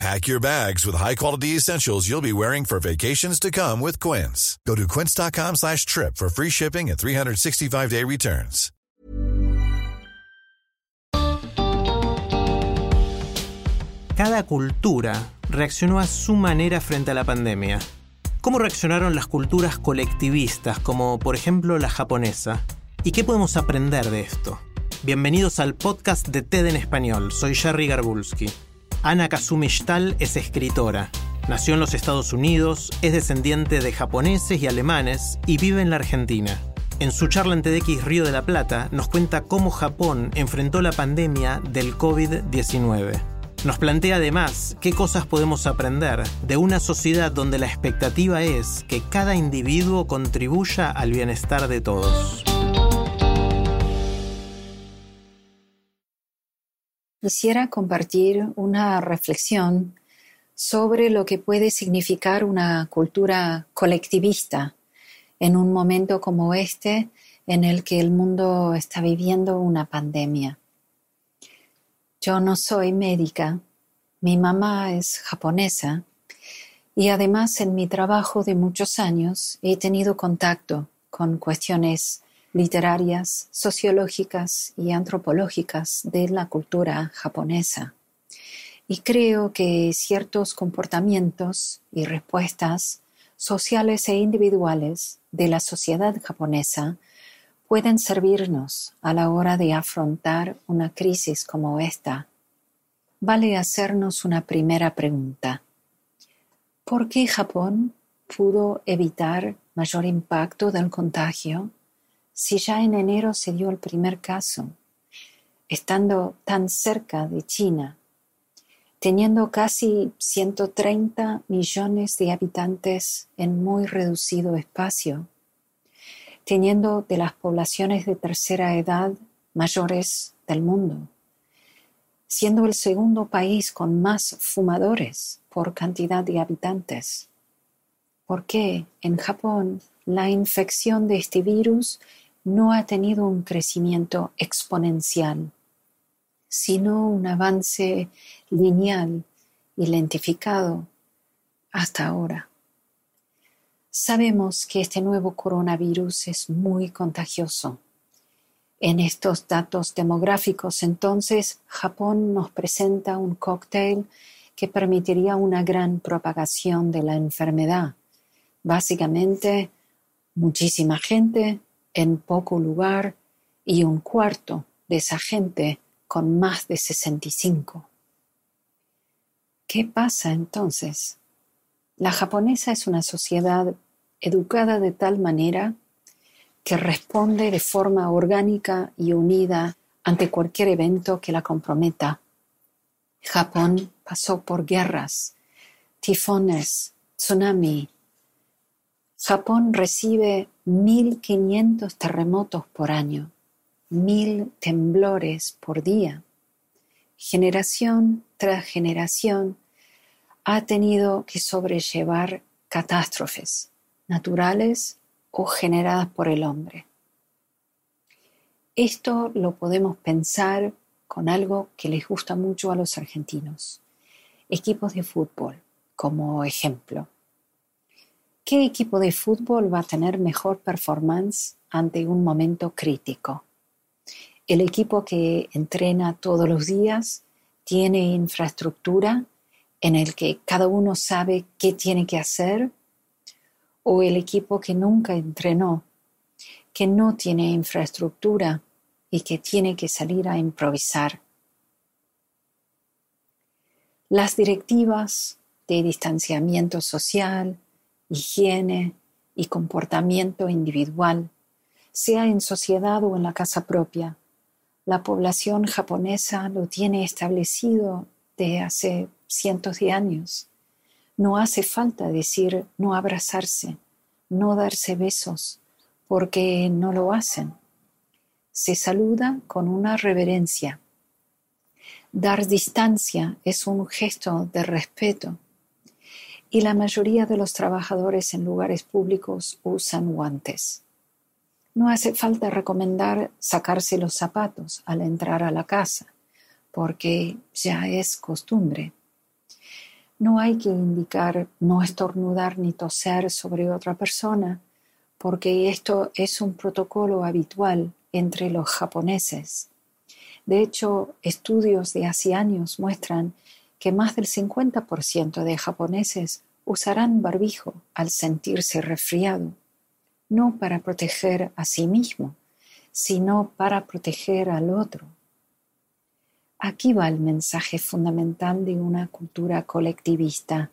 Pack your bags with high-quality essentials you'll be wearing for vacations to come with Quince. Go to quince.com slash trip for free shipping and 365-day returns. Cada cultura reaccionó a su manera frente a la pandemia. ¿Cómo reaccionaron las culturas colectivistas, como por ejemplo la japonesa? ¿Y qué podemos aprender de esto? Bienvenidos al podcast de TED en español. Soy Jerry Garbulski. Ana Kazumi Shtal es escritora. Nació en los Estados Unidos, es descendiente de japoneses y alemanes y vive en la Argentina. En su charla en TEDx Río de la Plata nos cuenta cómo Japón enfrentó la pandemia del COVID-19. Nos plantea además qué cosas podemos aprender de una sociedad donde la expectativa es que cada individuo contribuya al bienestar de todos. Quisiera compartir una reflexión sobre lo que puede significar una cultura colectivista en un momento como este en el que el mundo está viviendo una pandemia. Yo no soy médica, mi mamá es japonesa y además en mi trabajo de muchos años he tenido contacto con cuestiones literarias, sociológicas y antropológicas de la cultura japonesa. Y creo que ciertos comportamientos y respuestas sociales e individuales de la sociedad japonesa pueden servirnos a la hora de afrontar una crisis como esta. Vale hacernos una primera pregunta. ¿Por qué Japón pudo evitar mayor impacto del contagio si ya en enero se dio el primer caso, estando tan cerca de China, teniendo casi 130 millones de habitantes en muy reducido espacio, teniendo de las poblaciones de tercera edad mayores del mundo, siendo el segundo país con más fumadores por cantidad de habitantes. ¿Por qué en Japón la infección de este virus no ha tenido un crecimiento exponencial, sino un avance lineal y hasta ahora. Sabemos que este nuevo coronavirus es muy contagioso. En estos datos demográficos, entonces, Japón nos presenta un cóctel que permitiría una gran propagación de la enfermedad. Básicamente, muchísima gente en poco lugar y un cuarto de esa gente con más de 65. ¿Qué pasa entonces? La japonesa es una sociedad educada de tal manera que responde de forma orgánica y unida ante cualquier evento que la comprometa. Japón pasó por guerras, tifones, tsunami, Japón recibe 1.500 terremotos por año, 1.000 temblores por día. Generación tras generación ha tenido que sobrellevar catástrofes naturales o generadas por el hombre. Esto lo podemos pensar con algo que les gusta mucho a los argentinos, equipos de fútbol como ejemplo. ¿Qué equipo de fútbol va a tener mejor performance ante un momento crítico? ¿El equipo que entrena todos los días tiene infraestructura en el que cada uno sabe qué tiene que hacer? ¿O el equipo que nunca entrenó, que no tiene infraestructura y que tiene que salir a improvisar? Las directivas de distanciamiento social, higiene y comportamiento individual, sea en sociedad o en la casa propia. La población japonesa lo tiene establecido de hace cientos de años. No hace falta decir no abrazarse, no darse besos, porque no lo hacen. se saluda con una reverencia. Dar distancia es un gesto de respeto y la mayoría de los trabajadores en lugares públicos usan guantes. No hace falta recomendar sacarse los zapatos al entrar a la casa, porque ya es costumbre. No hay que indicar no estornudar ni toser sobre otra persona, porque esto es un protocolo habitual entre los japoneses. De hecho, estudios de hace años muestran que más del 50% de japoneses usarán barbijo al sentirse resfriado, no para proteger a sí mismo, sino para proteger al otro. Aquí va el mensaje fundamental de una cultura colectivista.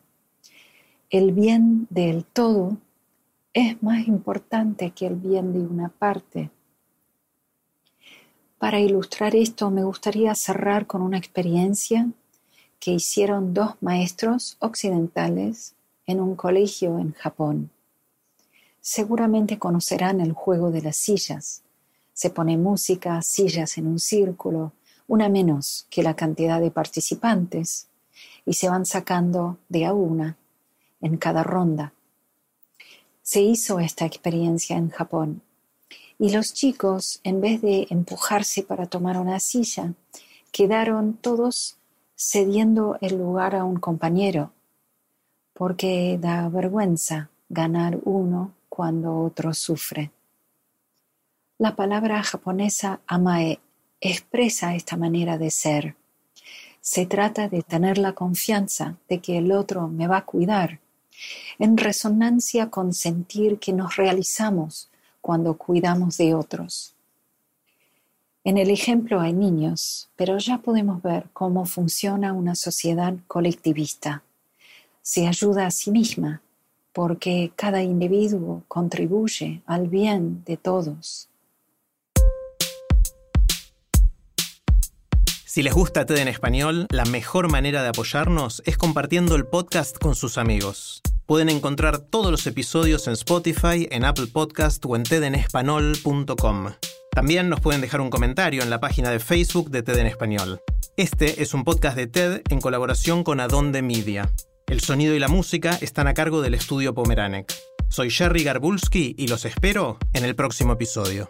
El bien del todo es más importante que el bien de una parte. Para ilustrar esto me gustaría cerrar con una experiencia que hicieron dos maestros occidentales en un colegio en Japón. Seguramente conocerán el juego de las sillas. Se pone música, sillas en un círculo, una menos que la cantidad de participantes, y se van sacando de a una en cada ronda. Se hizo esta experiencia en Japón y los chicos, en vez de empujarse para tomar una silla, quedaron todos cediendo el lugar a un compañero porque da vergüenza ganar uno cuando otro sufre. La palabra japonesa amae expresa esta manera de ser. Se trata de tener la confianza de que el otro me va a cuidar, en resonancia con sentir que nos realizamos cuando cuidamos de otros. En el ejemplo hay niños, pero ya podemos ver cómo funciona una sociedad colectivista se ayuda a sí misma porque cada individuo contribuye al bien de todos. Si les gusta TED en español, la mejor manera de apoyarnos es compartiendo el podcast con sus amigos. Pueden encontrar todos los episodios en Spotify, en Apple Podcast o en tedenespanol.com. También nos pueden dejar un comentario en la página de Facebook de TED en español. Este es un podcast de TED en colaboración con Adonde Media. El sonido y la música están a cargo del estudio Pomeranek. Soy Jerry Garbulski y los espero en el próximo episodio.